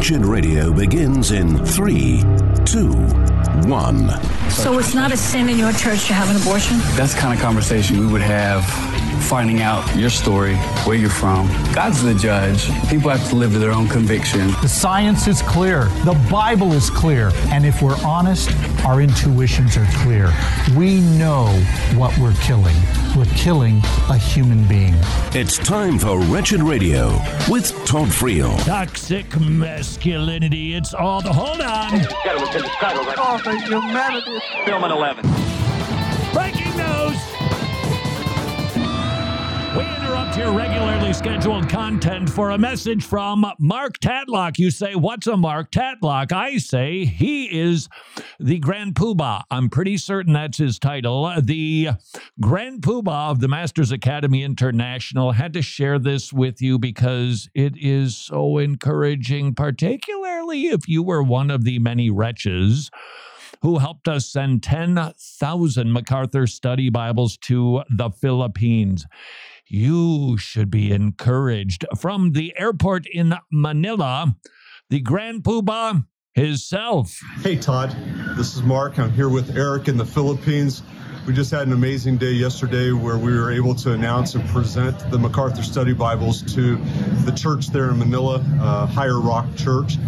Wretched Radio begins in three, two, one. So it's not a sin in your church to have an abortion? That's the kind of conversation we would have finding out your story, where you're from. God's the judge. People have to live to their own conviction. The science is clear. The Bible is clear. And if we're honest, our intuitions are clear. We know what we're killing. We're killing a human being. It's time for Wretched Radio with Todd Friel. Toxic masculinity. It's all the. Hold on. Gentlemen, to the title. Oh, for humanity. Film at 11. Your regularly scheduled content for a message from Mark Tatlock. You say, What's a Mark Tatlock? I say, He is the Grand Poobah. I'm pretty certain that's his title. The Grand Poobah of the Masters Academy International had to share this with you because it is so encouraging, particularly if you were one of the many wretches who helped us send 10,000 MacArthur Study Bibles to the Philippines. You should be encouraged. From the airport in Manila, the Grand Poobah himself. Hey, Todd. This is Mark. I'm here with Eric in the Philippines. We just had an amazing day yesterday where we were able to announce and present the MacArthur Study Bibles to the church there in Manila, uh, Higher Rock Church.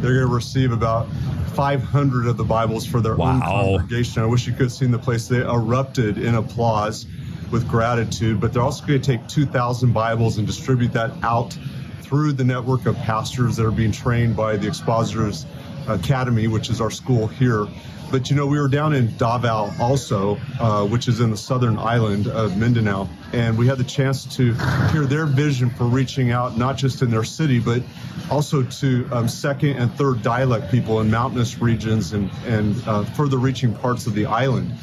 They're going to receive about 500 of the Bibles for their own congregation. I wish you could have seen the place. They erupted in applause with gratitude, but they're also going to take 2,000 Bibles and distribute that out through the network of pastors that are being trained by the Expositors Academy, which is our school here. But you know, we were down in Davao also, uh, which is in the southern island of Mindanao, and we had the chance to hear their vision for reaching out, not just in their city, but also to um, second and third dialect people in mountainous regions and, and uh, further reaching parts of the island.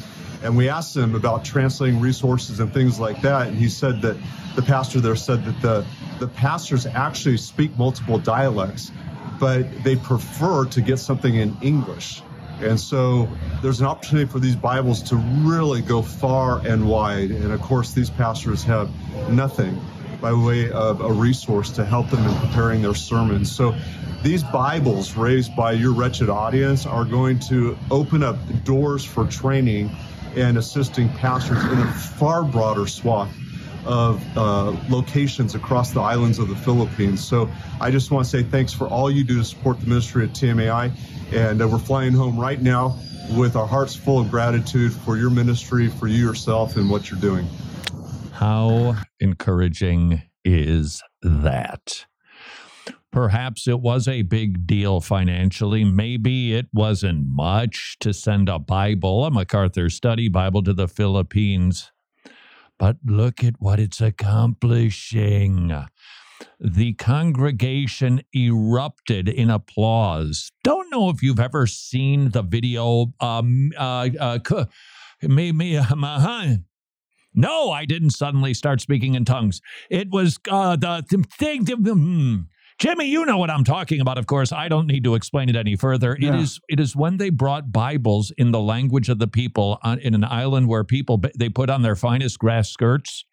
And we asked him about translating resources and things like that. And he said that the pastor there said that the, the pastors actually speak multiple dialects, but they prefer to get something in English. And so there's an opportunity for these Bibles to really go far and wide. And of course, these pastors have nothing by way of a resource to help them in preparing their sermons. So these Bibles raised by your wretched audience are going to open up doors for training and assisting pastors in a far broader swath of uh, locations across the islands of the Philippines. So I just want to say thanks for all you do to support the ministry at TMAI. And uh, we're flying home right now with our hearts full of gratitude for your ministry, for you yourself, and what you're doing. How encouraging is that? Perhaps it was a big deal financially. Maybe it wasn't much to send a Bible, a MacArthur Study Bible, to the Philippines. But look at what it's accomplishing. The congregation erupted in applause. Don't know if you've ever seen the video. Um, uh, uh, me, me, uh, no, I didn't suddenly start speaking in tongues. It was uh, the, the thing. Jimmy, you know what I'm talking about. Of course, I don't need to explain it any further. It Yeah. is it is when they brought Bibles in the language of the people on, in an island where people they put on their finest grass skirts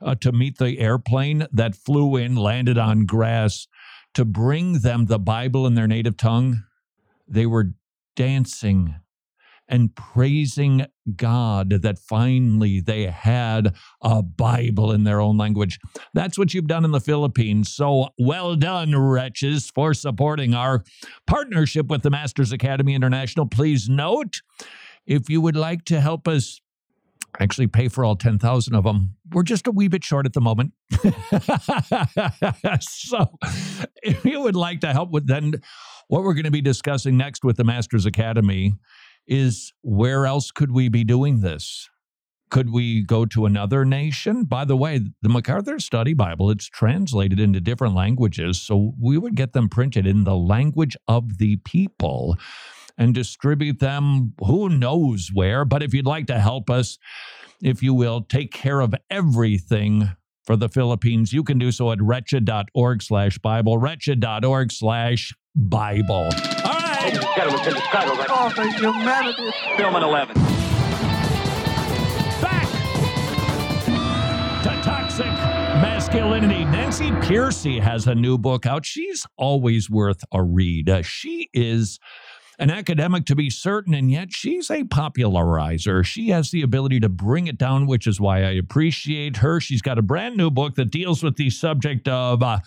uh, to meet the airplane that flew in, landed on grass to bring them the Bible in their native tongue. They were dancing and praising God that finally they had a Bible in their own language. That's what you've done in the Philippines. So well done, wretches, for supporting our partnership with the Masters Academy International. Please note if you would like to help us actually pay for all 10,000 of them. We're just a wee bit short at the moment. so if you would like to help with then what we're going to be discussing next with the Masters Academy is where else could we be doing this? Could we go to another nation? By the way, the MacArthur Study Bible, it's translated into different languages. So we would get them printed in the language of the people and distribute them who knows where. But if you'd like to help us, if you will, take care of everything for the Philippines, you can do so at wretched.org slash Bible, wretched.org slash Bible. All right. Gentlemen. Oh, you, Film at 11. back to toxic masculinity. masculinity. Nancy Pearcey has a new book out. She's always worth a read. Uh, she is an academic to be certain, and yet she's a popularizer. She has the ability to bring it down, which is why I appreciate her. She's got a brand new book that deals with the subject of. Uh,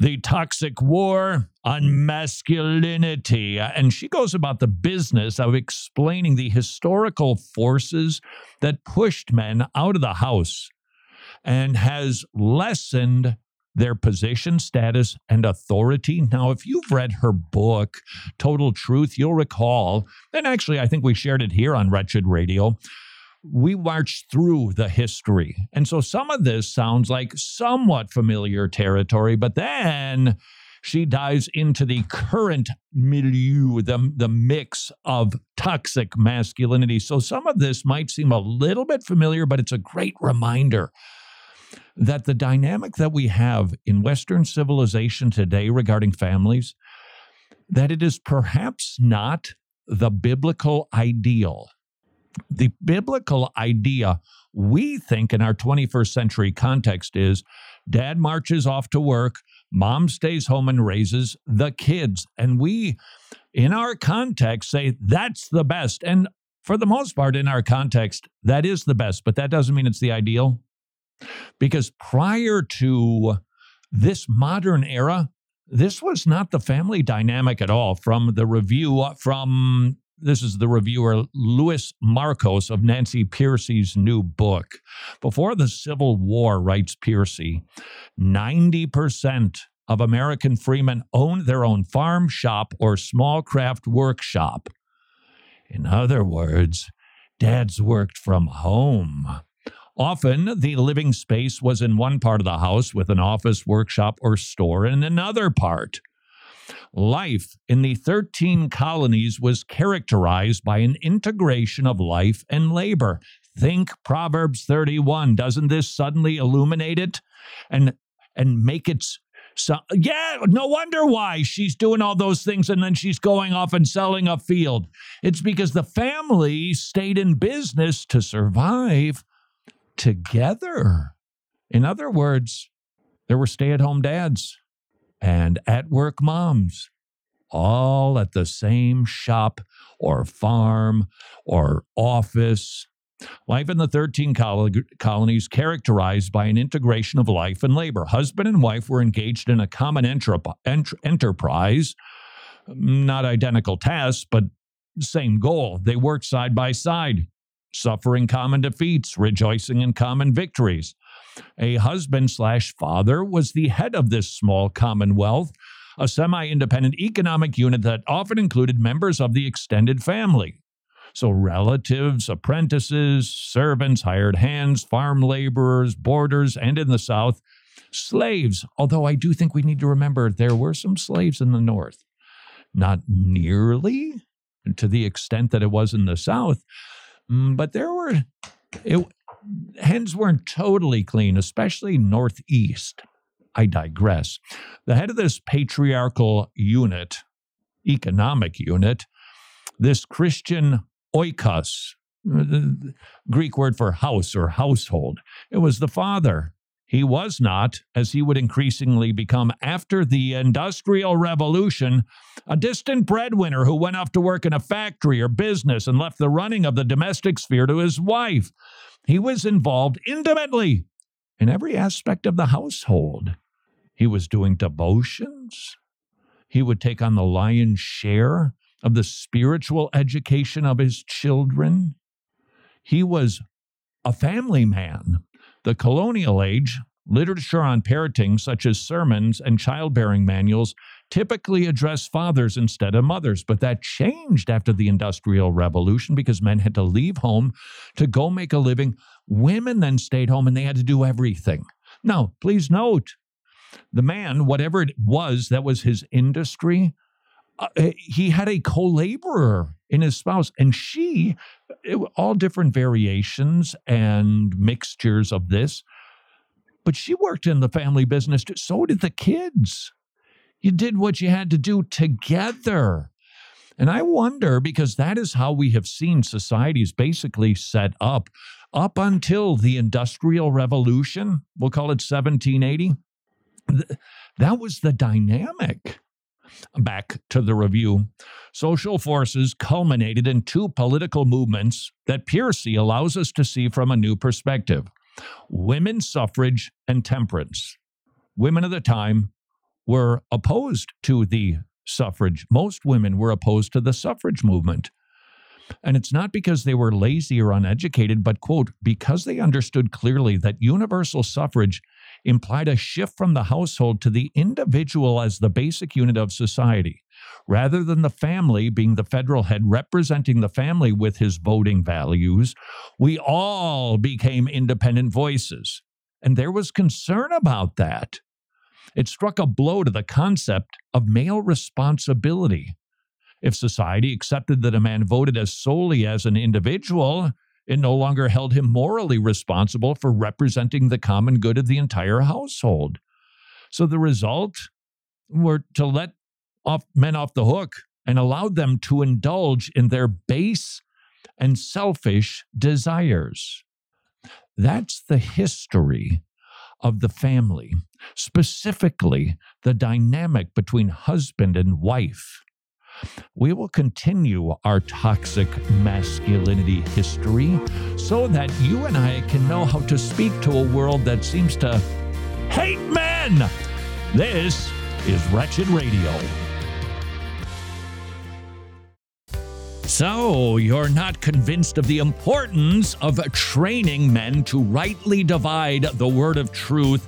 the toxic war on masculinity. And she goes about the business of explaining the historical forces that pushed men out of the house and has lessened their position, status, and authority. Now, if you've read her book, Total Truth, you'll recall, and actually, I think we shared it here on Wretched Radio. We marched through the history. And so some of this sounds like somewhat familiar territory, but then she dives into the current milieu, the, the mix of toxic masculinity. So some of this might seem a little bit familiar, but it's a great reminder that the dynamic that we have in Western civilization today regarding families, that it is perhaps not the biblical ideal. The biblical idea we think in our 21st century context is dad marches off to work, mom stays home and raises the kids. And we, in our context, say that's the best. And for the most part, in our context, that is the best, but that doesn't mean it's the ideal. Because prior to this modern era, this was not the family dynamic at all. From the review uh, from this is the reviewer Louis Markos of Nancy Pearcey's new book. Before the Civil War, writes Pearcey, 90% of American freemen owned their own farm, shop, or small craft workshop. In other words, dads worked from home. Often, the living space was in one part of the house with an office, workshop, or store in another part. Life in the 13 colonies was characterized by an integration of life and labor. Think Proverbs 31. Doesn't this suddenly illuminate it and and make it so yeah, no wonder why she's doing all those things and then she's going off and selling a field. It's because the family stayed in business to survive together. In other words, there were stay at home dads and at work moms, all at the same shop or farm or office. Life in the 13 colonies characterized by an integration of life and labor. Husband and wife were engaged in a common enterprise, not identical tasks, but same goal. They worked side by side suffering common defeats, rejoicing in common victories. A husband slash father was the head of this small commonwealth, a semi independent economic unit that often included members of the extended family. So, relatives, apprentices, servants, hired hands, farm laborers, boarders, and in the South, slaves. Although I do think we need to remember there were some slaves in the North. Not nearly to the extent that it was in the South, Mm, but there were it, hens weren't totally clean, especially northeast. I digress. The head of this patriarchal unit, economic unit, this Christian oikos, uh, the Greek word for house or household, it was the father he was not, as he would increasingly become after the Industrial Revolution, a distant breadwinner who went off to work in a factory or business and left the running of the domestic sphere to his wife. He was involved intimately in every aspect of the household. He was doing devotions. He would take on the lion's share of the spiritual education of his children. He was a family man the colonial age, literature on parenting, such as sermons and childbearing manuals, typically address fathers instead of mothers. But that changed after the Industrial Revolution because men had to leave home to go make a living. Women then stayed home and they had to do everything. Now, please note the man, whatever it was that was his industry, uh, he had a co laborer in his spouse, and she, it, all different variations and mixtures of this. But she worked in the family business too. So did the kids. You did what you had to do together. And I wonder because that is how we have seen societies basically set up Up until the Industrial Revolution, we'll call it 1780. that was the dynamic. Back to the review. Social forces culminated in two political movements that Pearcey allows us to see from a new perspective women's suffrage and temperance. Women of the time were opposed to the suffrage. Most women were opposed to the suffrage movement. And it's not because they were lazy or uneducated, but, quote, because they understood clearly that universal suffrage implied a shift from the household to the individual as the basic unit of society, rather than the family being the federal head representing the family with his voting values. We all became independent voices. And there was concern about that. It struck a blow to the concept of male responsibility. If society accepted that a man voted as solely as an individual, it no longer held him morally responsible for representing the common good of the entire household. So the result were to let off men off the hook and allowed them to indulge in their base and selfish desires. That's the history of the family, specifically the dynamic between husband and wife. We will continue our toxic masculinity history so that you and I can know how to speak to a world that seems to hate men. This is Wretched Radio. So, you're not convinced of the importance of training men to rightly divide the word of truth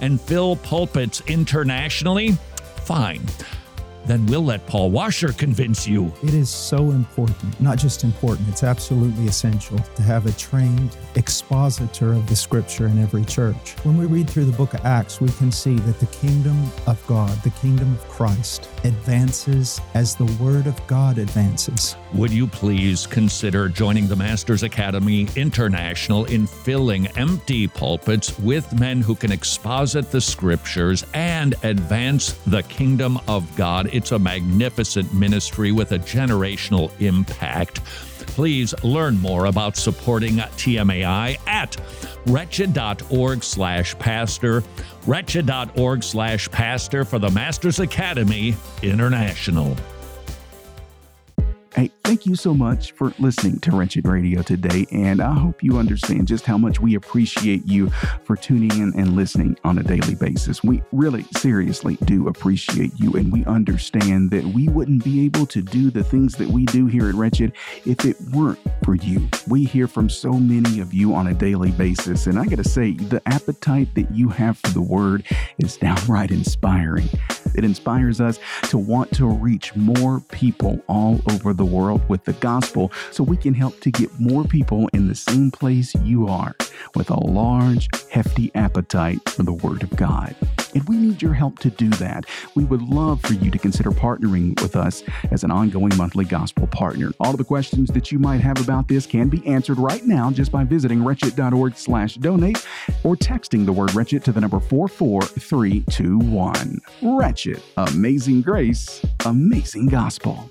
and fill pulpits internationally? Fine then we'll let Paul Washer convince you. It is so important, not just important, it's absolutely essential to have a trained expositor of the scripture in every church. When we read through the book of Acts, we can see that the kingdom of God, the kingdom of Christ, advances as the word of God advances. Would you please consider joining the Masters Academy International in filling empty pulpits with men who can exposit the scriptures and advance the kingdom of God? It's a magnificent ministry with a generational impact. Please learn more about supporting TMAI at wretched.org slash pastor, wretched.org slash pastor for the Masters Academy International. Hey, thank you so much for listening to Wretched Radio today, and I hope you understand just how much we appreciate you for tuning in and listening on a daily basis. We really, seriously do appreciate you, and we understand that we wouldn't be able to do the things that we do here at Wretched if it weren't for you. We hear from so many of you on a daily basis, and I gotta say, the appetite that you have for the Word is downright inspiring. It inspires us to want to reach more people all over the world with the gospel so we can help to get more people in the same place you are with a large, hefty appetite for the Word of God. And we need your help to do that. We would love for you to consider partnering with us as an ongoing monthly gospel partner. All of the questions that you might have about this can be answered right now just by visiting wretched.org slash donate or texting the word wretched to the number 44321. Wretched. Amazing grace. Amazing gospel.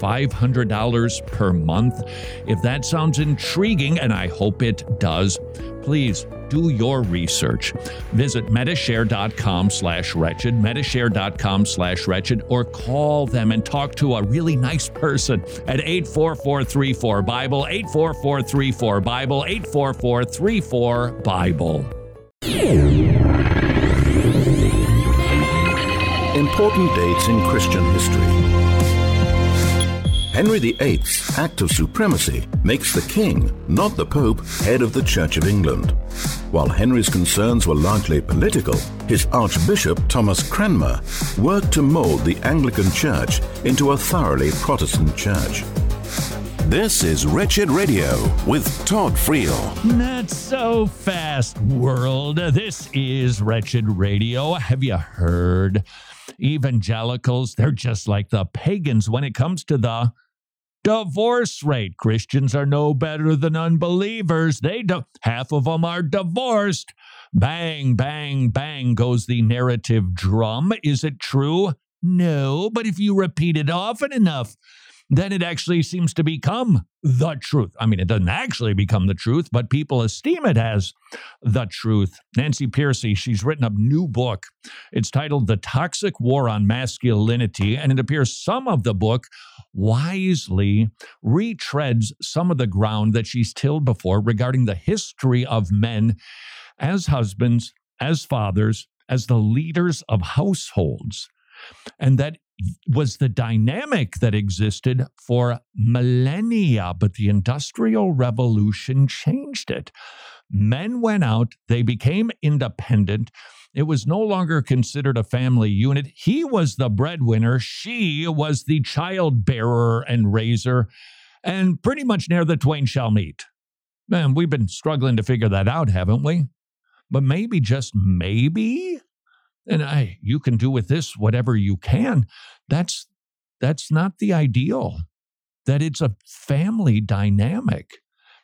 $500 per month. If that sounds intriguing, and I hope it does, please do your research. Visit Medi-Share.com slash wretched, Medi-Share.com slash wretched, or call them and talk to a really nice person at 844-34-BIBLE, 844-34-BIBLE, 844-34-BIBLE. Important dates in Christian history. Henry VIII's Act of Supremacy makes the King, not the Pope, head of the Church of England. While Henry's concerns were largely political, his Archbishop Thomas Cranmer worked to mold the Anglican Church into a thoroughly Protestant church. This is Wretched Radio with Todd Friel. Not so fast, world. This is Wretched Radio. Have you heard? Evangelicals, they're just like the pagans when it comes to the divorce rate. Christians are no better than unbelievers. They do half of them are divorced. Bang, bang, bang goes the narrative drum. Is it true? No, but if you repeat it often enough, then it actually seems to become the truth. I mean, it doesn't actually become the truth, but people esteem it as the truth. Nancy Pearcey, she's written a new book. It's titled The Toxic War on Masculinity, and it appears some of the book wisely retreads some of the ground that she's tilled before regarding the history of men as husbands, as fathers, as the leaders of households. And that was the dynamic that existed for millennia, but the Industrial Revolution changed it. Men went out, they became independent. It was no longer considered a family unit. He was the breadwinner, she was the child bearer and raiser, and pretty much near the twain shall meet. Man, we've been struggling to figure that out, haven't we? But maybe, just maybe, and I you can do with this whatever you can. That's that's not the ideal that it's a family dynamic.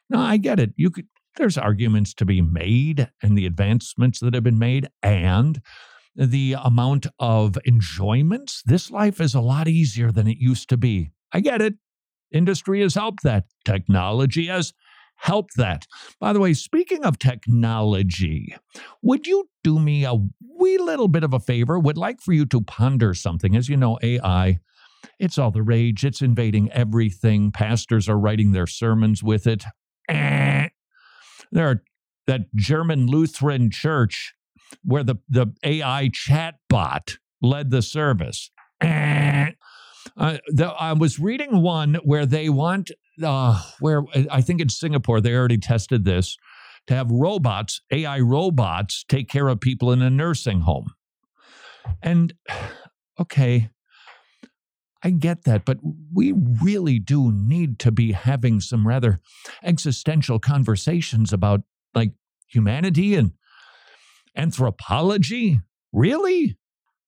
Now i get it. You could there's arguments to be made and the advancements that have been made and the amount of enjoyments. This life is a lot easier than it used to be. I get it. Industry has helped that. Technology has help that. By the way, speaking of technology, would you do me a wee little bit of a favor? Would like for you to ponder something. As you know, AI, it's all the rage, it's invading everything. Pastors are writing their sermons with it. Eh. There are that German Lutheran church where the, the AI chatbot led the service. Eh. Uh, the, I was reading one where they want uh, where I think in Singapore they already tested this to have robots, AI robots, take care of people in a nursing home. And okay, I get that, but we really do need to be having some rather existential conversations about like humanity and anthropology. Really?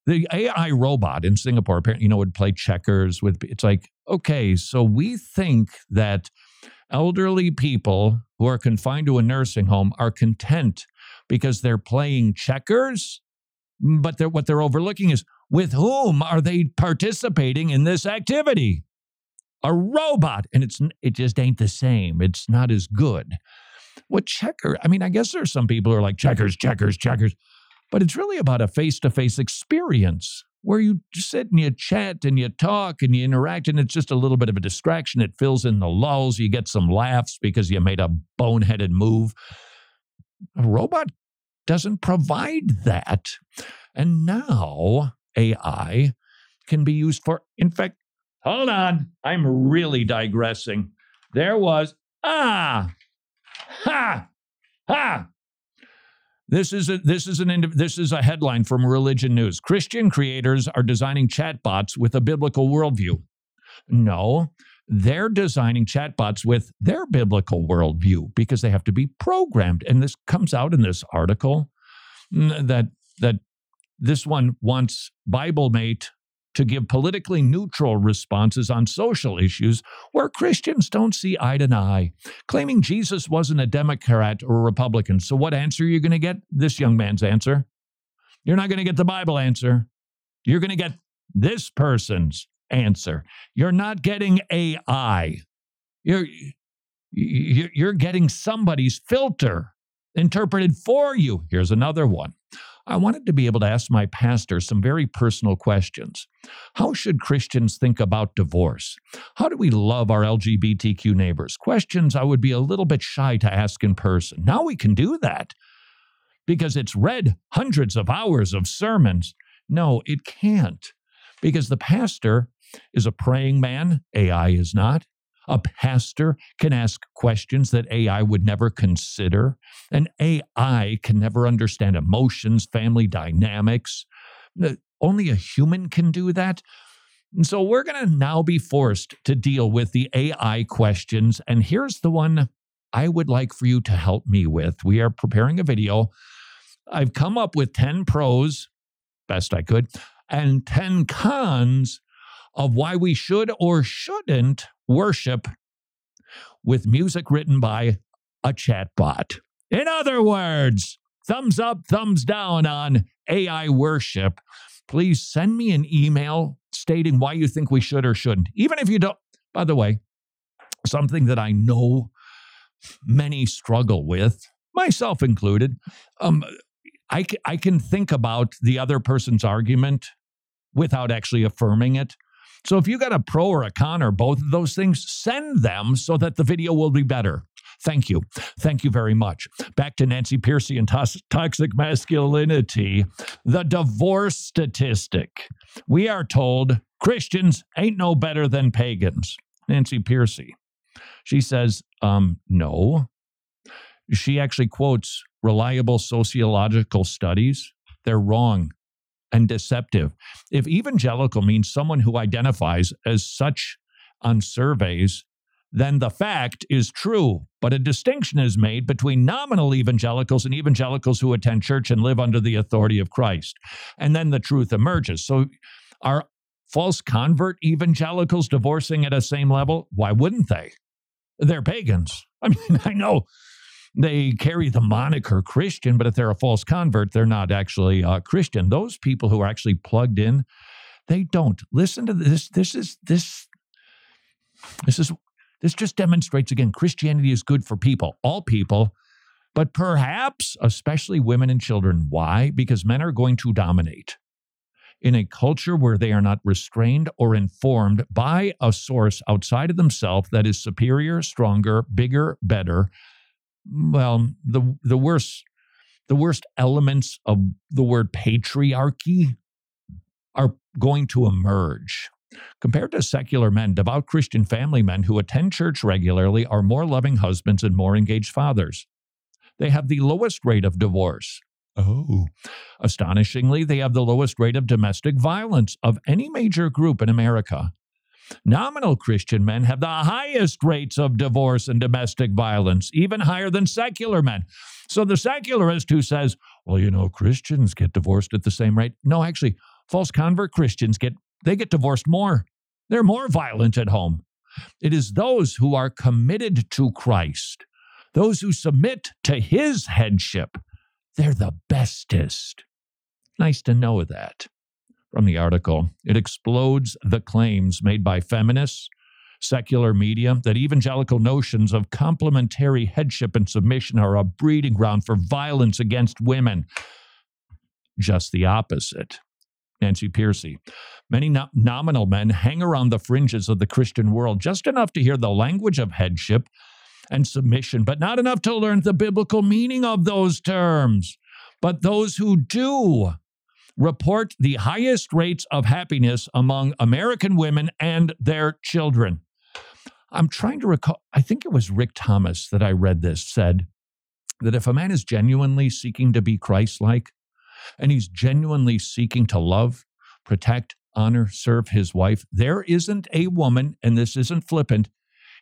The AI robot in Singapore, apparently, you know, would play checkers with. It's like, okay, so we think that elderly people who are confined to a nursing home are content because they're playing checkers, mm, but they're, what they're overlooking is with whom are they participating in this activity? A robot, and it's it just ain't the same. It's not as good. What checker? I mean, I guess there's some people who are like checkers, checkers, checkers but it's really about a face to face experience where you sit and you chat and you talk and you interact, and it's just a little bit of a distraction. It fills in the lulls. You get some laughs because you made a boneheaded move. A robot doesn't provide that. And now AI can be used for, in fact, hold on, I'm really digressing. There was, ah, ha, ha, this is a this is an this is a headline from Religion News. Christian creators are designing chatbots with a biblical worldview. No, they're designing chatbots with their biblical worldview because they have to be programmed. And this comes out in this article mm, that that this one wants BibleMate to give politically neutral responses on social issues where Christians don't see eye to eye, claiming Jesus wasn't a Democrat or a Republican. So, what answer are you going to get? This young man's answer. You're not going to get the Bible answer. You're going to get this person's answer. You're not getting AI. You're, you're getting somebody's filter interpreted for you. Here's another one. I wanted to be able to ask my pastor some very personal questions. How should Christians think about divorce? How do we love our LGBTQ neighbors? Questions I would be a little bit shy to ask in person. Now we can do that because it's read hundreds of hours of sermons. No, it can't because the pastor is a praying man, AI is not. A pastor can ask questions that AI would never consider. An AI can never understand emotions, family dynamics. Only a human can do that. And so we're going to now be forced to deal with the AI questions. And here's the one I would like for you to help me with. We are preparing a video. I've come up with 10 pros, best I could, and 10 cons of why we should or shouldn't worship with music written by a chatbot. In other words, thumbs up, thumbs down on AI worship. Please send me an email stating why you think we should or shouldn't. Even if you don't, by the way, something that I know many struggle with, myself included. Um, I, I can think about the other person's argument without actually affirming it. So if you got a pro or a con or both of those things, send them so that the video will be better. Thank you. Thank you very much. Back to Nancy Pearcey and toxic masculinity. The divorce statistic. We are told Christians ain't no better than pagans. Nancy Pearcey. She says, um, no. She actually quotes reliable sociological studies. They're wrong and deceptive. If evangelical means someone who identifies as such on surveys, then the fact is true. But a distinction is made between nominal evangelicals and evangelicals who attend church and live under the authority of Christ. And then the truth emerges. So, are false convert evangelicals divorcing at a same level? Why wouldn't they? They're pagans. I mean, I know they carry the moniker Christian, but if they're a false convert, they're not actually a Christian. Those people who are actually plugged in, they don't. Listen to this. This is this. This is this just demonstrates again Christianity is good for people, all people, but perhaps especially women and children. Why? Because men are going to dominate in a culture where they are not restrained or informed by a source outside of themselves that is superior, stronger, bigger, better well, the the worst the worst elements of the word patriarchy are going to emerge. Compared to secular men, devout Christian family men who attend church regularly are more loving husbands and more engaged fathers. They have the lowest rate of divorce. Oh. Astonishingly, they have the lowest rate of domestic violence of any major group in America. Nominal Christian men have the highest rates of divorce and domestic violence, even higher than secular men. So the secularist who says, well, you know, Christians get divorced at the same rate. No, actually, false convert Christians get they get divorced more. They're more violent at home. It is those who are committed to Christ, those who submit to his headship. They're the bestest. Nice to know that from the article. It explodes the claims made by feminists, secular media, that evangelical notions of complementary headship and submission are a breeding ground for violence against women. Just the opposite. Nancy Pearcey. Many no- nominal men hang around the fringes of the Christian world just enough to hear the language of headship and submission, but not enough to learn the biblical meaning of those terms. But those who do report the highest rates of happiness among American women and their children. I'm trying to recall, I think it was Rick Thomas that I read this said that if a man is genuinely seeking to be Christ like, and he's genuinely seeking to love, protect, honor, serve his wife, there isn't a woman, and this isn't flippant,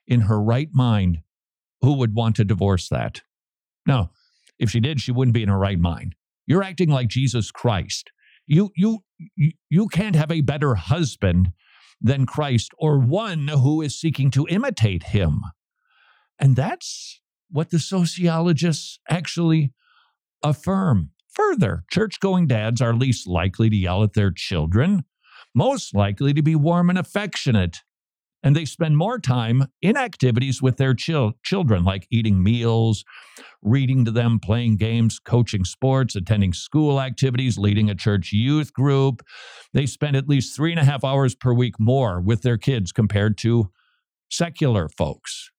in her right mind who would want to divorce that. Now, if she did, she wouldn't be in her right mind. You're acting like Jesus Christ. You you you can't have a better husband than Christ or one who is seeking to imitate him. And that's what the sociologists actually affirm. Further, church going dads are least likely to yell at their children, most likely to be warm and affectionate, and they spend more time in activities with their chil- children, like eating meals, reading to them, playing games, coaching sports, attending school activities, leading a church youth group. They spend at least three and a half hours per week more with their kids compared to secular folks.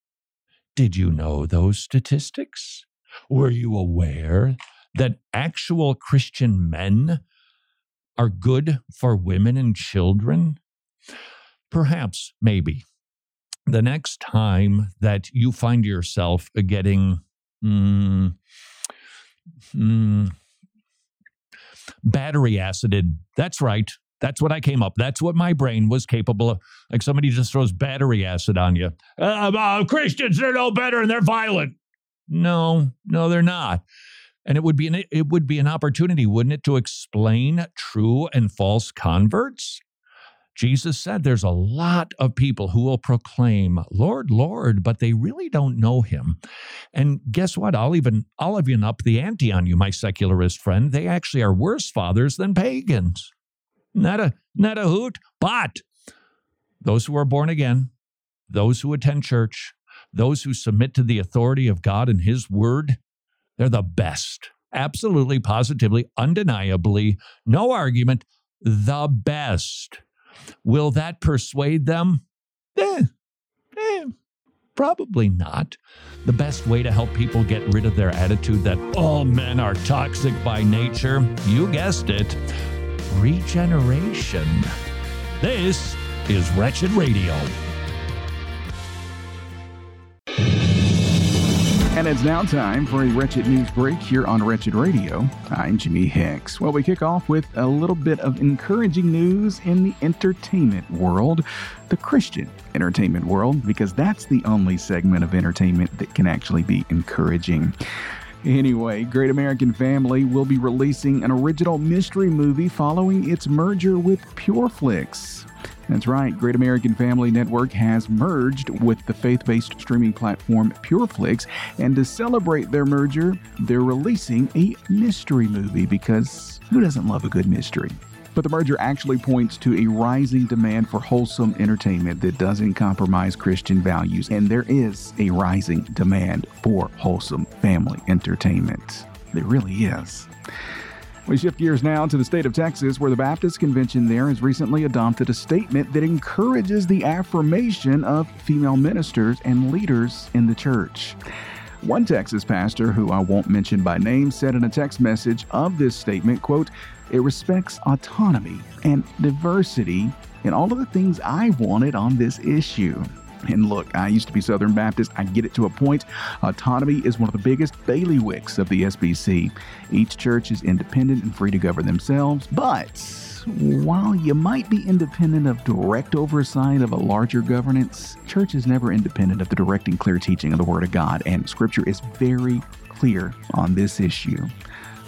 Did you know those statistics? Were you aware that actual Christian men are good for women and children? Perhaps, maybe, the next time that you find yourself getting mm, mm, battery acided, that's right. That's what I came up. That's what my brain was capable of. Like somebody just throws battery acid on you. Uh, uh, Christians, they're no better and they're violent. No, no, they're not. And it would be an it would be an opportunity, wouldn't it, to explain true and false converts? Jesus said there's a lot of people who will proclaim, Lord, Lord, but they really don't know him. And guess what? I'll even I'll even up the ante on you, my secularist friend. They actually are worse fathers than pagans. Not a not a hoot, but those who are born again, those who attend church, those who submit to the authority of God and his word, they're the best. Absolutely, positively, undeniably, no argument, the best. Will that persuade them? Eh, eh, probably not. The best way to help people get rid of their attitude that all men are toxic by nature, you guessed it, regeneration. This is Wretched Radio. And it's now time for a Wretched News Break here on Wretched Radio. I'm Jimmy Hicks. Well, we kick off with a little bit of encouraging news in the entertainment world, the Christian entertainment world, because that's the only segment of entertainment that can actually be encouraging. Anyway, Great American Family will be releasing an original mystery movie following its merger with PureFlix. That's right, Great American Family Network has merged with the faith based streaming platform PureFlix, and to celebrate their merger, they're releasing a mystery movie because who doesn't love a good mystery? But the merger actually points to a rising demand for wholesome entertainment that doesn't compromise Christian values, and there is a rising demand for wholesome family entertainment. There really is. We shift gears now to the state of Texas, where the Baptist Convention there has recently adopted a statement that encourages the affirmation of female ministers and leaders in the church. One Texas pastor, who I won't mention by name, said in a text message of this statement, quote, it respects autonomy and diversity and all of the things I wanted on this issue. And look, I used to be Southern Baptist. I get it to a point. Autonomy is one of the biggest bailiwicks of the SBC. Each church is independent and free to govern themselves, but while you might be independent of direct oversight of a larger governance, church is never independent of the direct and clear teaching of the Word of God, and Scripture is very clear on this issue.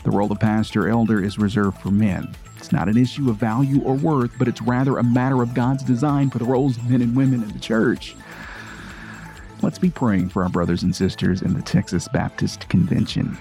The role of pastor elder is reserved for men. It's not an issue of value or worth, but it's rather a matter of God's design for the roles of men and women in the church. Let's be praying for our brothers and sisters in the Texas Baptist Convention.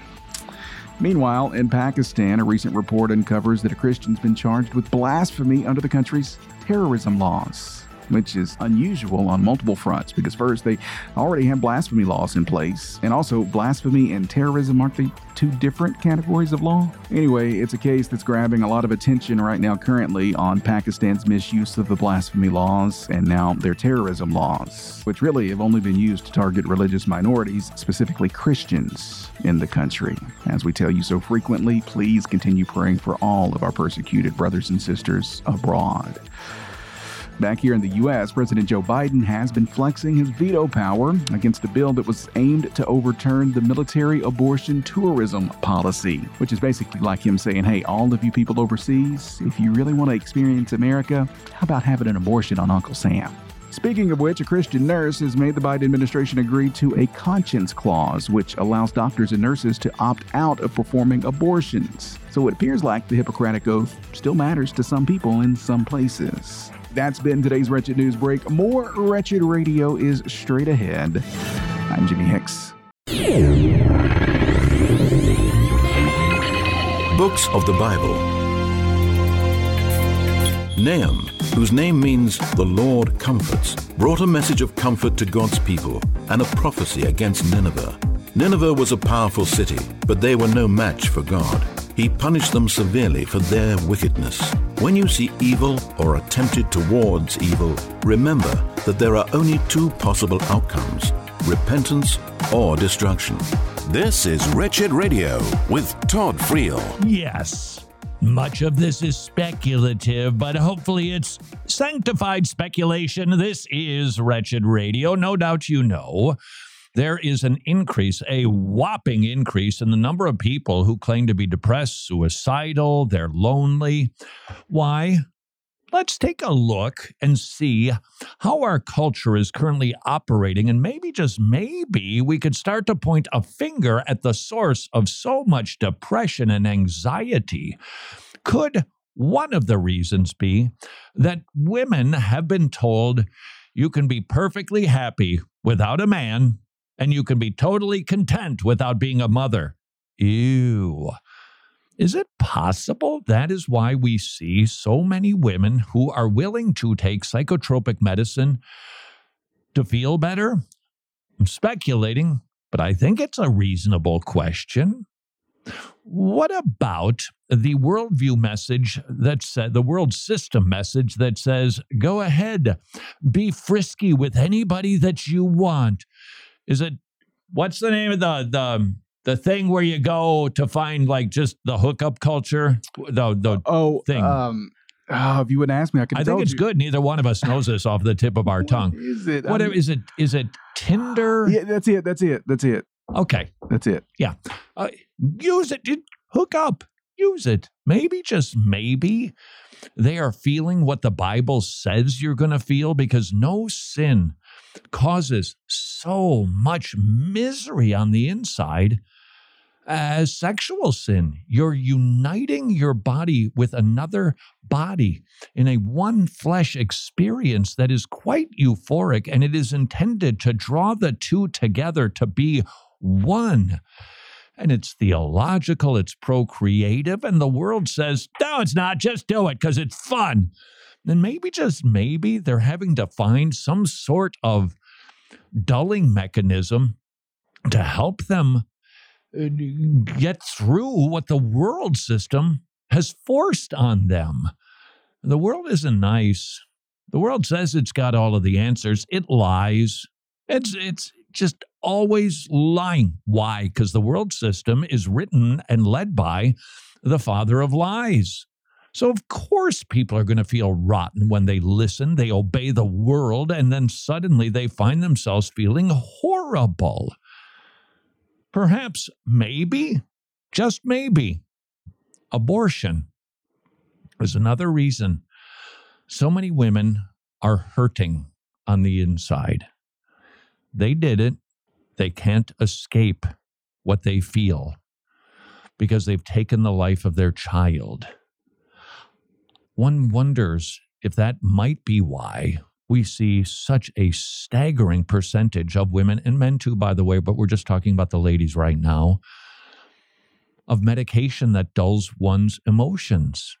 Meanwhile, in Pakistan, a recent report uncovers that a Christian's been charged with blasphemy under the country's terrorism laws which is unusual on multiple fronts because first, they already have blasphemy laws in place, and also blasphemy and terrorism aren't they two different categories of law? Anyway, it's a case that's grabbing a lot of attention right now currently on Pakistan's misuse of the blasphemy laws and now their terrorism laws, which really have only been used to target religious minorities, specifically Christians in the country. As we tell you so frequently, please continue praying for all of our persecuted brothers and sisters abroad. Back here in the U.S., President Joe Biden has been flexing his veto power against a bill that was aimed to overturn the military abortion tourism policy, which is basically like him saying, hey, all of you people overseas, if you really want to experience America, how about having an abortion on Uncle Sam? Speaking of which, a Christian nurse has made the Biden administration agree to a conscience clause, which allows doctors and nurses to opt out of performing abortions. So it appears like the Hippocratic Oath still matters to some people in some places. That's been today's Wretched News Break. More Wretched Radio is straight ahead. I'm Jimmy Hicks. Books of the Bible. Nahum, whose name means the Lord comforts, brought a message of comfort to God's people and a prophecy against Nineveh. Nineveh was a powerful city, but they were no match for God. He punished them severely for their wickedness. When you see evil or are tempted towards evil, remember that there are only two possible outcomes repentance or destruction. This is Wretched Radio with Todd Friel. Yes. Much of this is speculative, but hopefully it's sanctified speculation. This is Wretched Radio. No doubt you know there is an increase, a whopping increase in the number of people who claim to be depressed, suicidal, they're lonely. Why? Let's take a look and see how our culture is currently operating. And maybe, just maybe, we could start to point a finger at the source of so much depression and anxiety. Could one of the reasons be that women have been told you can be perfectly happy without a man and you can be totally content without being a mother? Ew. Is it possible that is why we see so many women who are willing to take psychotropic medicine to feel better? I'm speculating, but I think it's a reasonable question. What about the worldview message that said, the world system message that says, go ahead, be frisky with anybody that you want? Is it, what's the name of the, the, the thing where you go to find like just the hookup culture, the the oh thing. Um, oh, if you wouldn't ask me, I could. I think it's you. good. Neither one of us knows this off the tip of our tongue. Is it? What I mean- is it? Is it Tinder? Yeah, that's it. That's it. That's it. Okay, That's it. uh, use it. It- Hook up. Use it. Maybe just maybe they are feeling what the Bible says you're going to feel because no sin causes so much misery on the inside as sexual sin. You're uniting your body with another body in a one flesh experience that is quite euphoric and it is intended to draw the two together to be one. And it's theological, it's procreative, and the world says, no, it's not, just do it because it's fun. Then maybe, just maybe, they're having to find some sort of dulling mechanism to help them uh, get through what the world system has forced on them. The world isn't nice. The world says it's got all of the answers. It lies. It's it's just always lying. Why? Because the world system is written and led by the father of lies. So, of course, people are going to feel rotten when they listen, they obey the world, and then suddenly they find themselves feeling horrible. Perhaps, maybe, just maybe, abortion is another reason so many women are hurting on the inside. They did it, they can't escape what they feel because they've taken the life of their child. One wonders if that might be why we see such a staggering percentage of women and men too, by the way, but we're just talking about the ladies right now of medication that dulls one's emotions.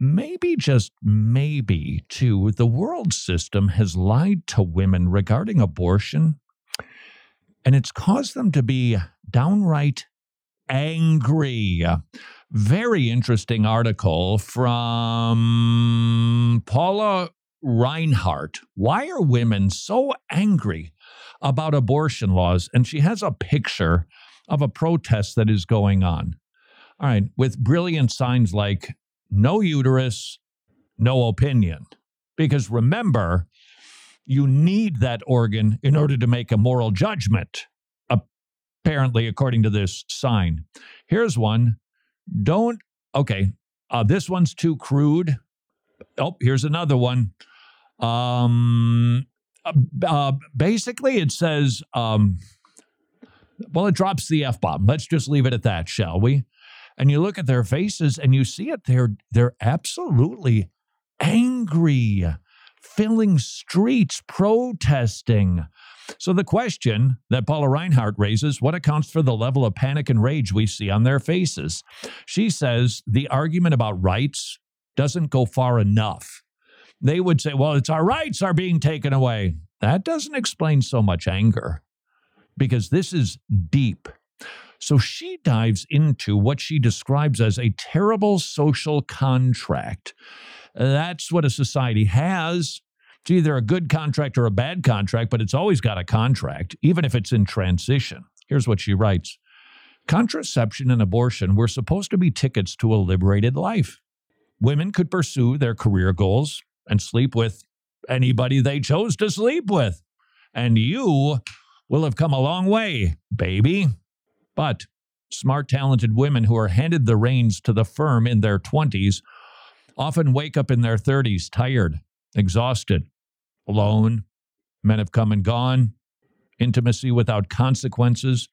Maybe, just maybe, too, the world system has lied to women regarding abortion, and it's caused them to be downright angry. Very interesting article from Paula Rinehart. Why are women so angry about abortion laws? And she has a picture of a protest that is going on. All right, with brilliant signs like no uterus, no opinion. Because remember, you need that organ in order to make a moral judgment, apparently, according to this sign. Here's one. Don't, okay, uh, this one's too crude. Oh, here's another one. Um, uh, uh, basically, it says, um, well, it drops the F bomb. Let's just leave it at that, shall we? And you look at their faces and you see it. They're, they're absolutely angry, filling streets, protesting. So, the question that Paula Rinehart raises what accounts for the level of panic and rage we see on their faces? She says the argument about rights doesn't go far enough. They would say, well, it's our rights are being taken away. That doesn't explain so much anger because this is deep. So she dives into what she describes as a terrible social contract. That's what a society has. It's either a good contract or a bad contract, but it's always got a contract, even if it's in transition. Here's what she writes Contraception and abortion were supposed to be tickets to a liberated life. Women could pursue their career goals and sleep with anybody they chose to sleep with. And you will have come a long way, baby. But smart, talented women who are handed the reins to the firm in their 20s often wake up in their 30s tired, exhausted, alone. Men have come and gone. Intimacy without consequences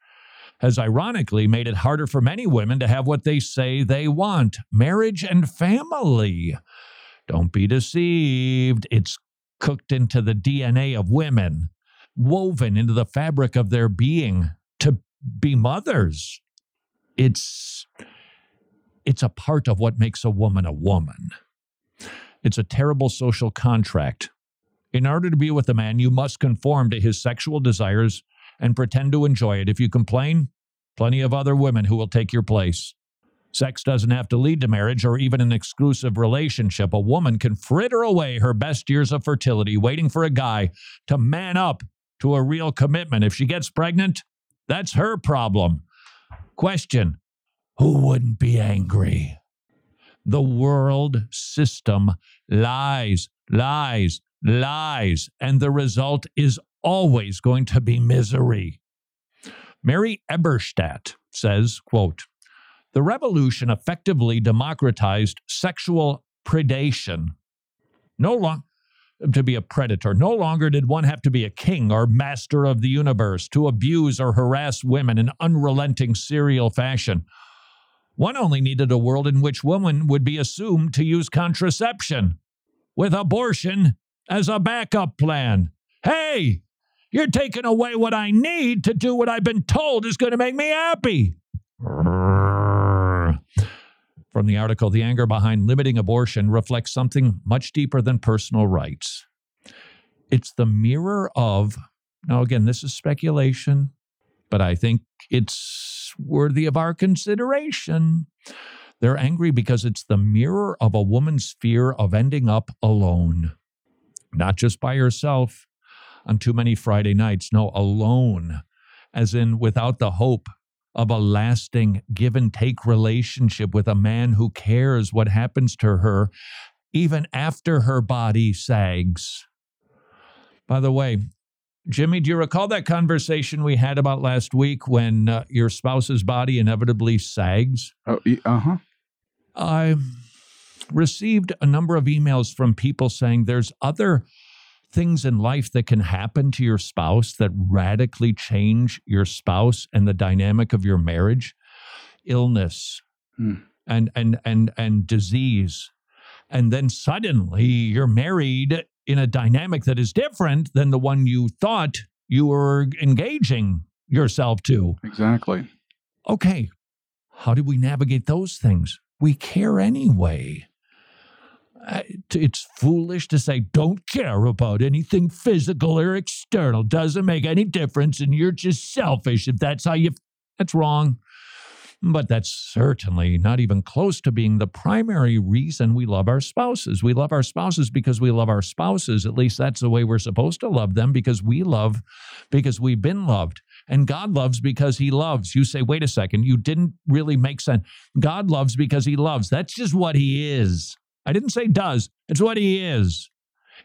has ironically made it harder for many women to have what they say they want marriage and family. Don't be deceived. It's cooked into the DNA of women, woven into the fabric of their being to be mothers. It's it's a part of what makes a woman a woman. It's a terrible social contract. In order to be with a man, you must conform to his sexual desires and pretend to enjoy it. If you complain, plenty of other women who will take your place. Sex doesn't have to lead to marriage or even an exclusive relationship. A woman can fritter away her best years of fertility waiting for a guy to man up to a real commitment. If she gets pregnant, that's her problem. Question Who wouldn't be angry? The world system lies, lies, lies, and the result is always going to be misery. Mary Eberstadt says, quote, the revolution effectively democratized sexual predation. No longer to be a predator. No longer did one have to be a king or master of the universe to abuse or harass women in unrelenting serial fashion. One only needed a world in which women would be assumed to use contraception, with abortion as a backup plan. Hey, you're taking away what I need to do what I've been told is going to make me happy. From the article, the anger behind limiting abortion reflects something much deeper than personal rights. It's the mirror of, now again, this is speculation, but I think it's worthy of our consideration. They're angry because it's the mirror of a woman's fear of ending up alone, not just by herself on too many Friday nights, no, alone, as in without the hope of a lasting give and take relationship with a man who cares what happens to her even after her body sags. By the way, Jimmy, do you recall that conversation we had about last week when uh, your spouse's body inevitably sags? Oh, uh huh. I received a number of emails from people saying there's other things in life that can happen to your spouse that radically change your spouse and the dynamic of your marriage. Illness mm. and and and and disease. And then suddenly you're married in a dynamic that is different than the one you thought you were engaging yourself to. Exactly. Okay. How do we navigate those things? We care anyway it's foolish to say don't care about anything physical or external doesn't make any difference and you're just selfish if that's how you that's wrong but that's certainly not even close to being the primary reason we love our spouses we love our spouses because we love our spouses at least that's the way we're supposed to love them because we love because we've been loved and God loves because he loves. You say, wait a second, you didn't really make sense. God loves because he loves. That's just what he is. I didn't say does, it's what he is.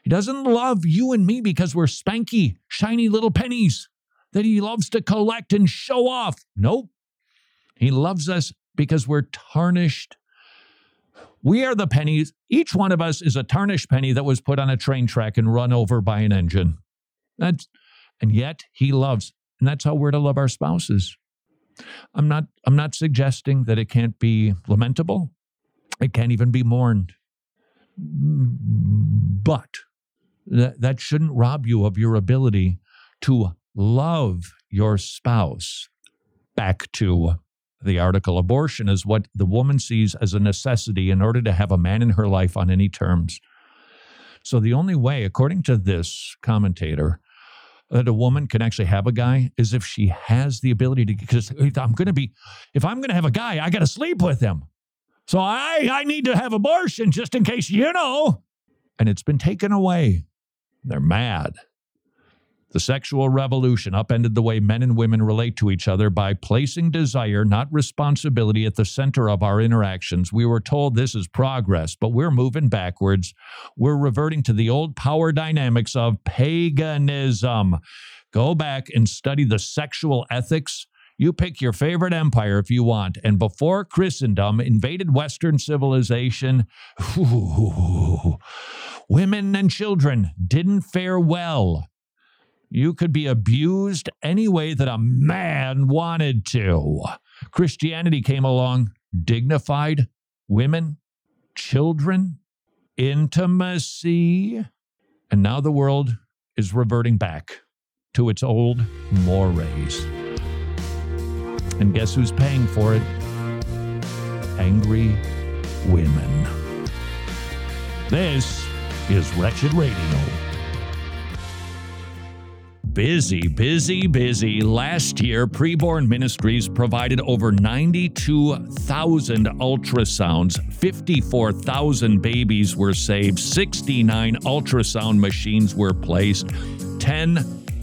He doesn't love you and me because we're spanky, shiny little pennies that he loves to collect and show off. Nope. He loves us because we're tarnished. We are the pennies. Each one of us is a tarnished penny that was put on a train track and run over by an engine. That's, and yet he loves, and that's how we're to love our spouses. I'm not, I'm not suggesting that it can't be lamentable. It can't even be mourned. But that, that shouldn't rob you of your ability to love your spouse. Back to the article abortion is what the woman sees as a necessity in order to have a man in her life on any terms. So the only way, according to this commentator, that a woman can actually have a guy is if she has the ability to because I'm going to be if I'm going to have a guy, I got to sleep with him. So I, I need to have abortion just in case you know. And it's been taken away. They're mad. The sexual revolution upended the way men and women relate to each other by placing desire, not responsibility, at the center of our interactions. We were told this is progress, but we're moving backwards. We're reverting to the old power dynamics of paganism. Go back and study the sexual ethics. You pick your favorite empire if you want. And before Christendom invaded Western civilization, women and children didn't fare well. You could be abused any way that a man wanted to. Christianity came along, dignified women, children, intimacy, and now the world is reverting back to its old mores. And guess who's paying for it? Angry women. This is Wretched Radio busy, busy, busy. Last year, Preborn Ministries provided over 92,000 ultrasounds, 54,000 babies were saved, 69 ultrasound machines were placed,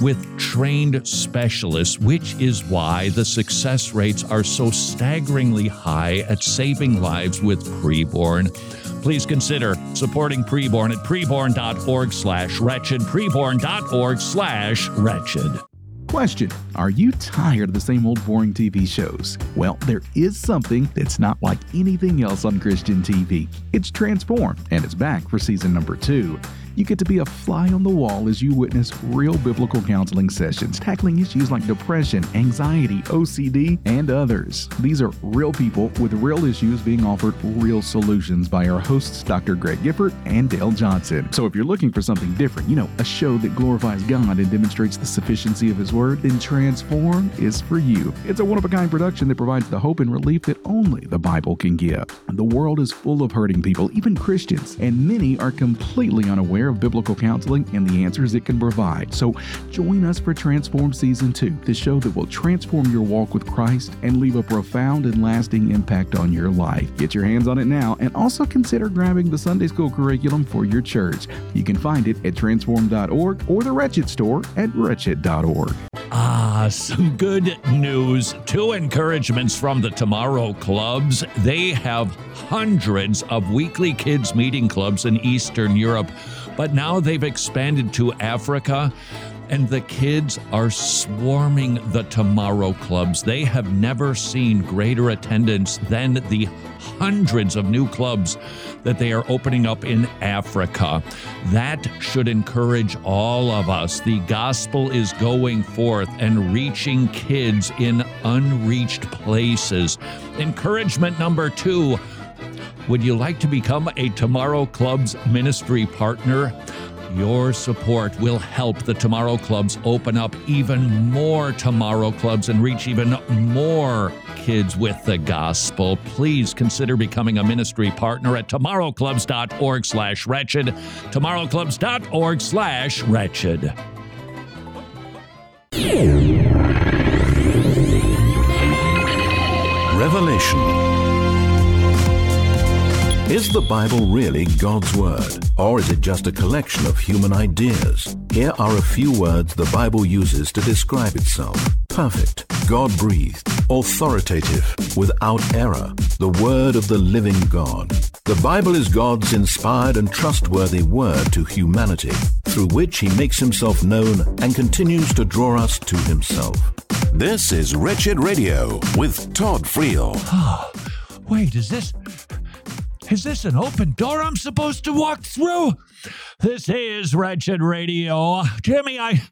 with trained specialists, which is why the success rates are so staggeringly high at saving lives with preborn. Please consider supporting preborn at preborn.org slash wretched, preborn.org slash wretched. Question Are you tired of the same old boring TV shows? Well, there is something that's not like anything else on Christian TV. It's Transform, and it's back for season number two you get to be a fly on the wall as you witness real biblical counseling sessions tackling issues like depression, anxiety, OCD, and others. These are real people with real issues being offered real solutions by our hosts, Dr. Greg Gifford and Dale Johnson. So if you're looking for something different, you know, a show that glorifies God and demonstrates the sufficiency of His Word, then Transform is for you. It's a one of a kind production that provides the hope and relief that only the Bible can give. The world is full of hurting people, even Christians, and many are completely unaware aware of biblical counseling and the answers it can provide. So join us for Transform Season 2, the show that will transform your walk with Christ and leave a profound and lasting impact on your life. Get your hands on it now and also consider grabbing the Sunday school curriculum for your church. You can find it at transform.org or the Wretched store at wretched.org. Ah, some good news. Two encouragements from the Tomorrow Clubs. They have hundreds of weekly kids' meeting clubs in Eastern Europe but now they've expanded to Africa and the kids are swarming the Tomorrow Clubs. They have never seen greater attendance than the hundreds of new clubs that they are opening up in Africa. That should encourage all of us. The gospel is going forth and reaching kids in unreached places. Encouragement number two would you like to become a Tomorrow Club's ministry partner? Your support will help the Tomorrow Clubs open up even more Tomorrow Clubs and reach even more kids with the gospel. Please consider becoming a ministry partner at tomorrowclubs.org slash wretched, tomorrowclubs.org slash wretched. Revelation is the Bible really God's Word, or is it just a collection of human ideas? Here are a few words the Bible uses to describe itself perfect, God breathed, authoritative, without error, the Word of the living God. The Bible is God's inspired and trustworthy Word to humanity, through which He makes Himself known and continues to draw us to Himself. This is Wretched Radio with Todd Friel. Ah, wait, is this. Is this an open door I'm supposed to walk through? This is Wretched Radio. Jimmy, I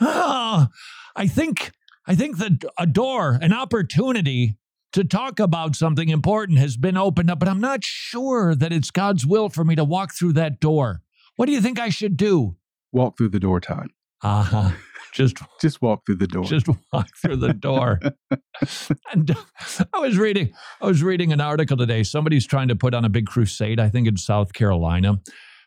oh, I think I think that a door, an opportunity to talk about something important has been opened up, but I'm not sure that it's God's will for me to walk through that door. What do you think I should do? Walk through the door, Todd. Uh-huh. Just just walk through the door. Just walk through the door. and uh, I was reading I was reading an article today. Somebody's trying to put on a big crusade, I think in South Carolina,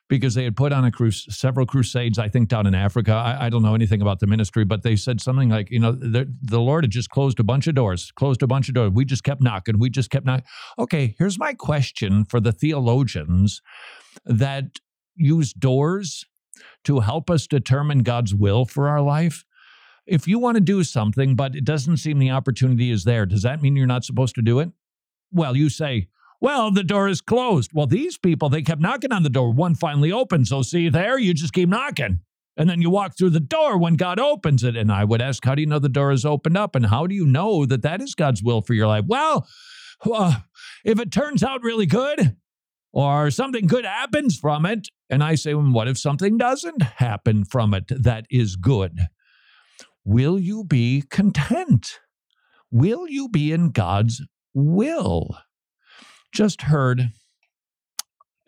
because they had put on a crus- several crusades, I think down in Africa. I, I, don't know anything about the ministry, but they said something like, you know, the, the Lord had just closed a bunch of doors, closed a bunch of doors. We just kept knocking. We just kept knocking. Okay, here's my question for the theologians that use doors to help us determine God's will for our life. If you want to do something, but it doesn't seem the opportunity is there, does that mean you're not supposed to do it? Well, you say, well, the door is closed. Well, these people, they kept knocking on the door. One finally opened. So, see there, you just keep knocking. And then you walk through the door when God opens it. And I would ask, how do you know the door is opened up? And how do you know that that is God's will for your life? Well, uh, if it turns out really good, or something good happens from it. And I say, well, what if something doesn't happen from it that is good? Will you be content? Will you be in God's will? Just heard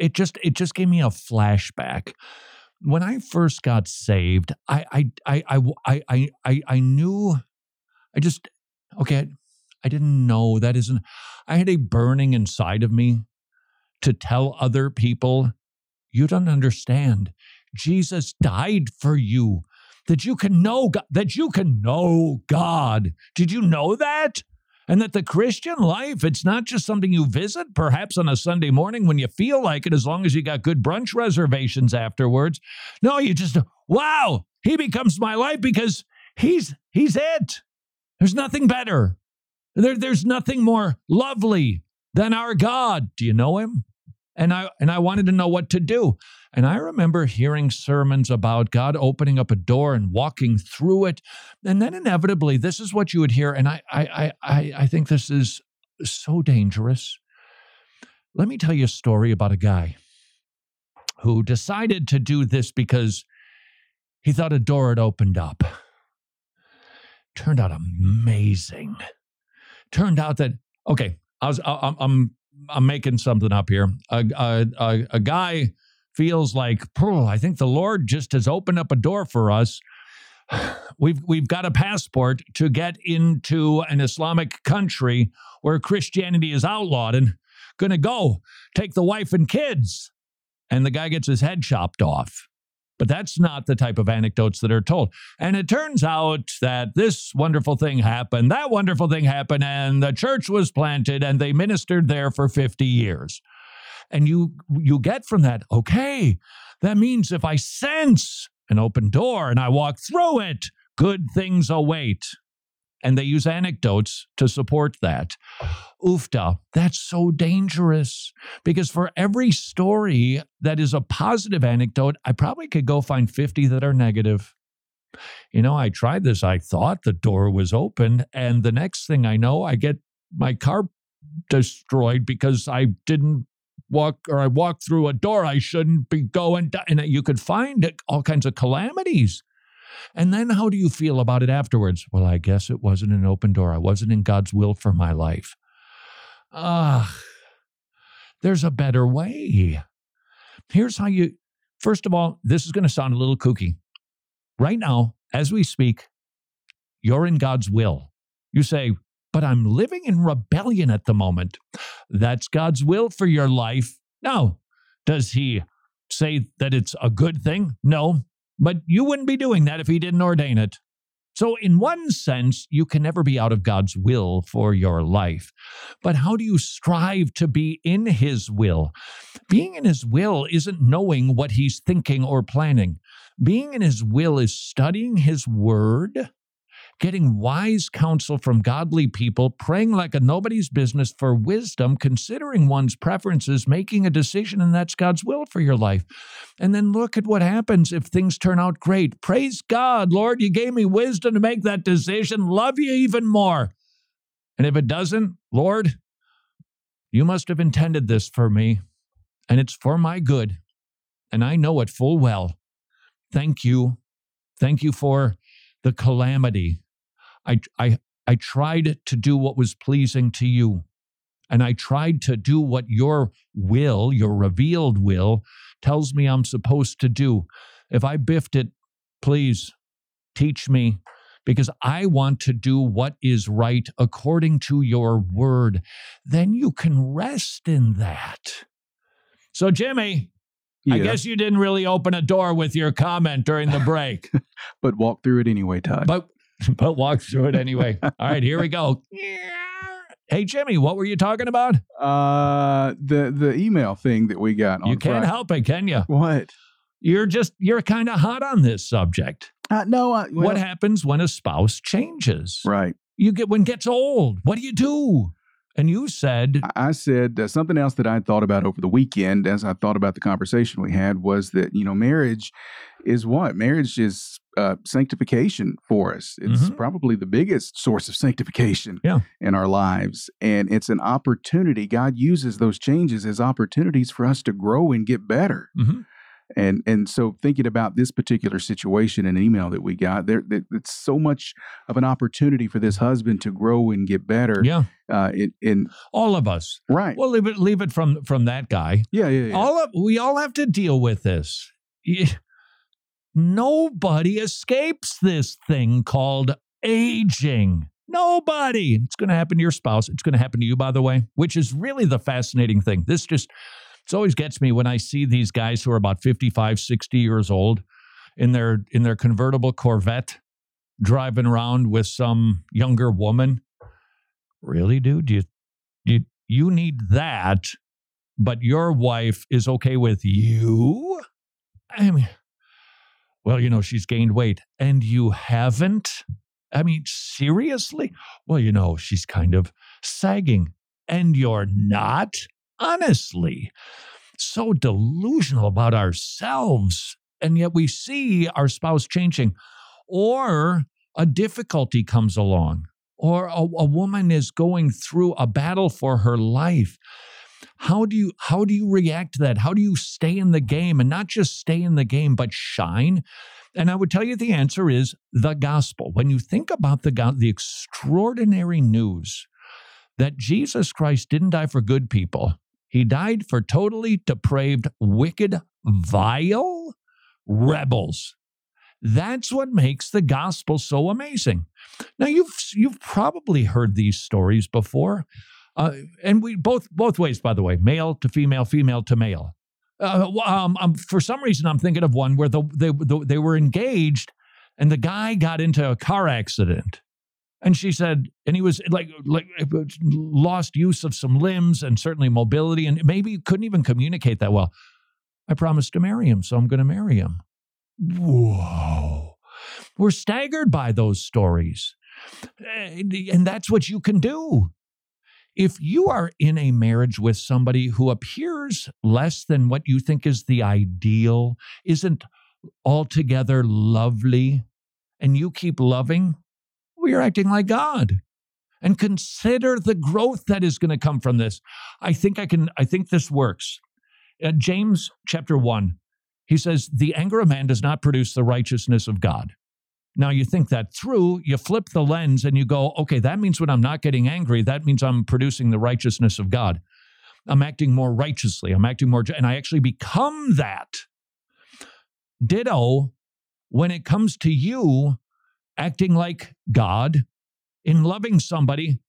it just it just gave me a flashback. When I first got saved, I I I I I I, I knew I just okay, I didn't know that isn't I had a burning inside of me to tell other people, you don't understand. Jesus died for you that you can know God, that you can know God. Did you know that? And that the Christian life, it's not just something you visit perhaps on a Sunday morning when you feel like it, as long as you got good brunch reservations afterwards. No, you just, wow, he becomes my life because he's he's it. There's nothing better. There, there's nothing more lovely than our God. Do you know him? And I and I wanted to know what to do. And I remember hearing sermons about God opening up a door and walking through it. And then inevitably, this is what you would hear. And I I I I think this is so dangerous. Let me tell you a story about a guy who decided to do this because he thought a door had opened up. Turned out amazing. Turned out that okay, I was I'm, I'm I'm making something up here. A, a, a, a guy feels like, I think the Lord just has opened up a door for us. We've we've got a passport to get into an Islamic country where Christianity is outlawed, and going to go take the wife and kids. And the guy gets his head chopped off. But that's not the type of anecdotes that are told. And it turns out that this wonderful thing happened, that wonderful thing happened, and the church was planted and they ministered there for 50 years. And you you get from that, okay, that means if I sense an open door and I walk through it, good things await and they use anecdotes to support that. Oofda, that's so dangerous because for every story that is a positive anecdote, I probably could go find 50 that are negative. You know, I tried this. I thought the door was open. And the next thing I know, I get my car destroyed because I didn't walk or I walked through a door I shouldn't be going. And you could find all kinds of calamities. And then how do you feel about it afterwards? Well, I guess it wasn't an open door. I wasn't in God's will for my life. Ah, there's a better way. Here's how you, first of all, this is going to sound a little kooky. Right now, as we speak, you're in God's will. You say, but I'm living in rebellion at the moment. That's God's will for your life. Now, does He say that it's a good thing? No. But you wouldn't be doing that if he didn't ordain it. So, in one sense, you can never be out of God's will for your life. But how do you strive to be in His will? Being in His will isn't knowing what He's thinking or planning. Being in His will is studying His Word, getting wise counsel from godly people, praying like a nobody's business for wisdom, considering one's preferences, making a decision, and that's God's will for your life. And then look at what happens if things turn out great. Praise God, Lord, you gave me wisdom to make that decision. Love you even more. And if it doesn't, Lord, you must have intended this for me, and it's for my good. And I know it full well. Thank you. Thank you for the calamity I, I, I tried to do what was pleasing to you. And I tried to do what your will, your revealed will, tells me I'm supposed to do. If I biffed it, please teach me because I want to do what is right according to your word. Then you can rest in that. So, Jimmy, I guess you didn't really open a door with your comment during the break, but walk through it anyway, Todd. but but walk through it anyway. All right, here we go. Hey, Jimmy, what were you talking about? uh, the the email thing that we got on You can't Friday- help it, can you? What? You're just you're kind of hot on this subject. Uh, no, I, well, what happens when a spouse changes? Right. You get when gets old. What do you do? And you said, I- I said uh, something else that I thought about over the weekend as I thought about the conversation we had was that, you know, marriage is what? Marriage is uh, sanctification for us. It's Mhm. probably the biggest source of sanctification Yeah. in our lives. And it's an opportunity. God uses those changes as opportunities for us to grow and get better. Mhm. And and so thinking about this particular situation and email that we got, there it's so much of an opportunity for this husband to grow and get better. yeah, Uh, in, in all of us. right. Well, leave it leave it from from that guy. yeah, yeah, yeah. All of we all have to deal with this. Nobody escapes this thing called aging. Nobody. It's going to happen to your spouse. It's going to happen to you, by the way, which is really the fascinating thing. This just, it always gets me when I see these guys who are about 55, 60 years old in their in their convertible Corvette driving around with some younger woman. Really, dude? You you you need that, but your wife is okay with you? I mean, well, you know, she's gained weight and you haven't? I mean, seriously? Well, you know, she's kind of sagging and you're not? Honestly. So delusional about ourselves. And yet we see our spouse changing. Or a difficulty comes along, or a, a woman is going through a battle for her life how do you how do you react to that? How do you stay in the game and not just stay in the game but shine? And i would tell you the answer is the gospel. When you think about the the extraordinary news that jesus christ didn't die for good people he died for totally depraved wicked vile rebels. That's what makes the gospel so amazing. Now you've you've probably heard these stories before uh, and we both both ways, by the way, male to female, female to male. Uh, um, um, for some reason, I'm thinking of one where the, they the, they were engaged, and the guy got into a car accident, and she said, and he was like like lost use of some limbs and certainly mobility, and maybe couldn't even communicate that well. I promised to marry him, so I'm going to marry him. Whoa, we're staggered by those stories, and, and that's what you can do if you are in a marriage with somebody who appears less than what you think is the ideal, isn't altogether lovely, and you keep loving, well, you're acting like God. And consider the growth that is going to come from this. I think I can, I think this works. Uh, James chapter 1, he says, The anger of man does not produce the righteousness of God. Now you think that through, you flip the lens and you go, okay, that means when I'm not getting angry, that means I'm producing the righteousness of God. I'm acting more righteously. I'm acting more, and I actually become that. Ditto, when it comes to you acting like God in loving somebody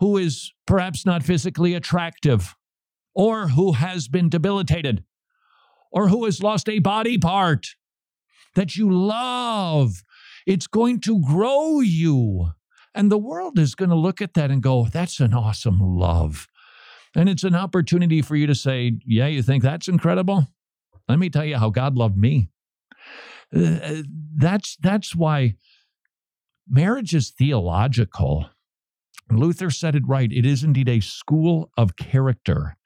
who is perhaps not physically attractive or who has been debilitated or who has lost a body part that you love it's going to grow you. And the world is going to look at that and go, that's an awesome love. And it's an opportunity for you to say, yeah, you think that's incredible? Let me tell you how God loved me. Uh, that's, that's why marriage is theological. Luther said it right. It is indeed a school of character.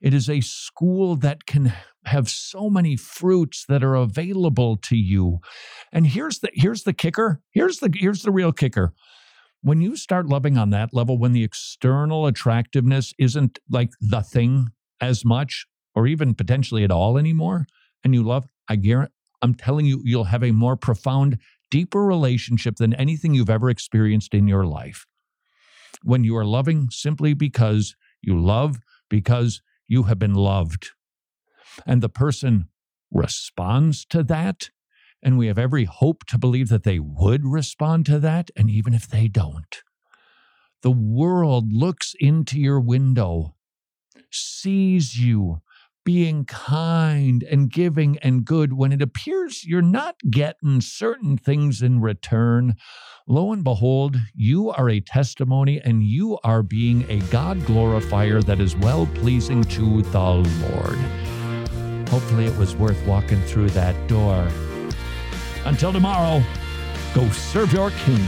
It is a school that can have so many fruits that are available to you. And here's the here's the kicker. Here's the here's the real kicker. When you start loving on that level, when the external attractiveness isn't like the thing as much or even potentially at all anymore, and you love, I guarantee I'm telling you, you'll have a more profound, deeper relationship than anything you've ever experienced in your life. When you are loving simply because you love, because you have been loved. And the person responds to that And we have every hope to believe that they would respond to that. And even if they don't, the world looks into your window, sees you being kind and giving and good when it appears you're not getting certain things in return. Lo and behold, you are a testimony and you are being a God glorifier that is well pleasing to the Lord. Hopefully, it was worth walking through that door. Until tomorrow, go serve your King.